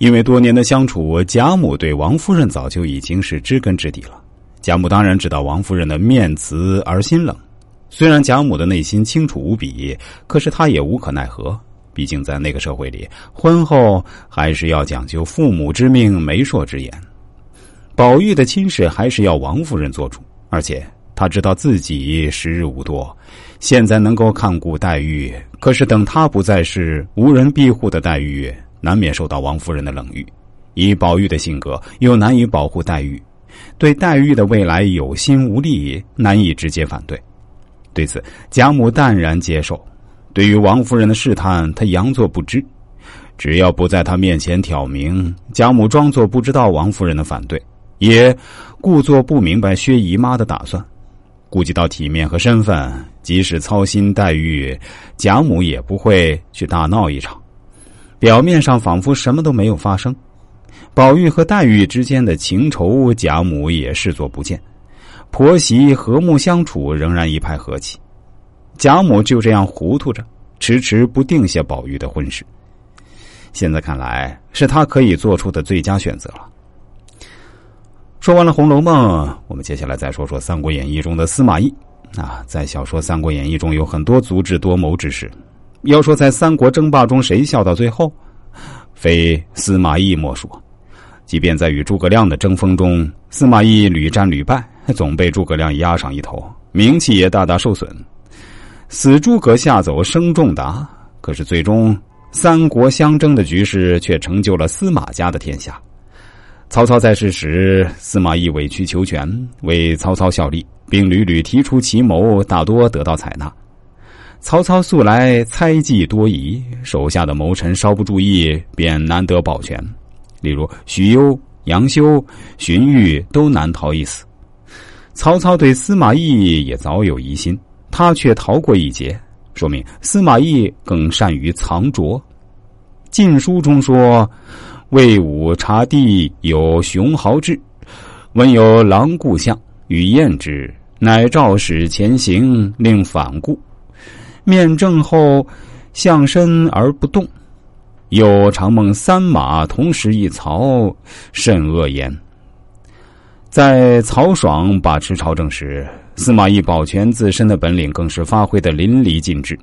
因为多年的相处，贾母对王夫人早就已经是知根知底了。贾母当然知道王夫人的面慈而心冷，虽然贾母的内心清楚无比，可是她也无可奈何。毕竟在那个社会里，婚后还是要讲究父母之命、媒妁之言。宝玉的亲事还是要王夫人做主，而且他知道自己时日无多，现在能够看顾黛玉，可是等他不在世、无人庇护的黛玉。难免受到王夫人的冷遇，以宝玉的性格又难以保护黛玉，对黛玉的未来有心无力，难以直接反对。对此，贾母淡然接受。对于王夫人的试探，她佯作不知。只要不在她面前挑明，贾母装作不知道王夫人的反对，也故作不明白薛姨妈的打算。顾及到体面和身份，即使操心黛玉，贾母也不会去大闹一场。表面上仿佛什么都没有发生，宝玉和黛玉之间的情仇，贾母也视作不见，婆媳和睦相处，仍然一派和气。贾母就这样糊涂着，迟迟不定下宝玉的婚事。现在看来，是他可以做出的最佳选择了。说完了《红楼梦》，我们接下来再说说《三国演义》中的司马懿。啊，在小说《三国演义》中有很多足智多谋之士。要说在三国争霸中谁笑到最后，非司马懿莫属。即便在与诸葛亮的争锋中，司马懿屡战屡败，总被诸葛亮压上一头，名气也大大受损。死诸葛下走生仲达，可是最终三国相争的局势却成就了司马家的天下。曹操在世时，司马懿委曲求全，为曹操效力，并屡屡提出奇谋，大多得到采纳。曹操素来猜忌多疑，手下的谋臣稍不注意，便难得保全。例如许攸、杨修、荀彧都难逃一死。曹操对司马懿也早有疑心，他却逃过一劫，说明司马懿更善于藏拙。《晋书》中说：“魏武察帝有雄豪志，闻有狼顾相，与燕之，乃诏使前行，令反顾。”面正后，向身而不动，又常梦三马同时一曹，甚恶言。在曹爽把持朝政时，司马懿保全自身的本领更是发挥的淋漓尽致。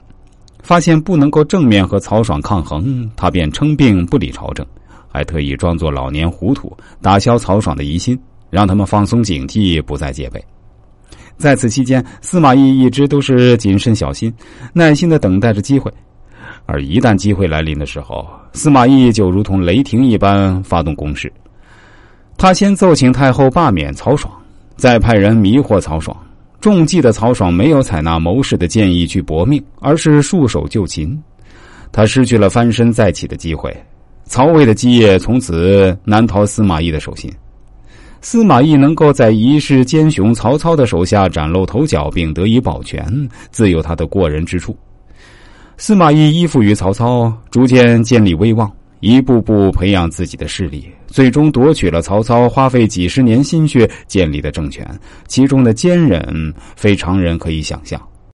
发现不能够正面和曹爽抗衡，他便称病不理朝政，还特意装作老年糊涂，打消曹爽的疑心，让他们放松警惕，不再戒备。在此期间，司马懿一直都是谨慎小心，耐心的等待着机会。而一旦机会来临的时候，司马懿就如同雷霆一般发动攻势。他先奏请太后罢免曹爽，再派人迷惑曹爽。中计的曹爽没有采纳谋士的建议去搏命，而是束手就擒。他失去了翻身再起的机会，曹魏的基业从此难逃司马懿的手心。司马懿能够在一世奸雄曹操的手下崭露头角，并得以保全，自有他的过人之处。司马懿依附于曹操，逐渐建立威望，一步步培养自己的势力，最终夺取了曹操花费几十年心血建立的政权。其中的坚忍，非常人可以想象。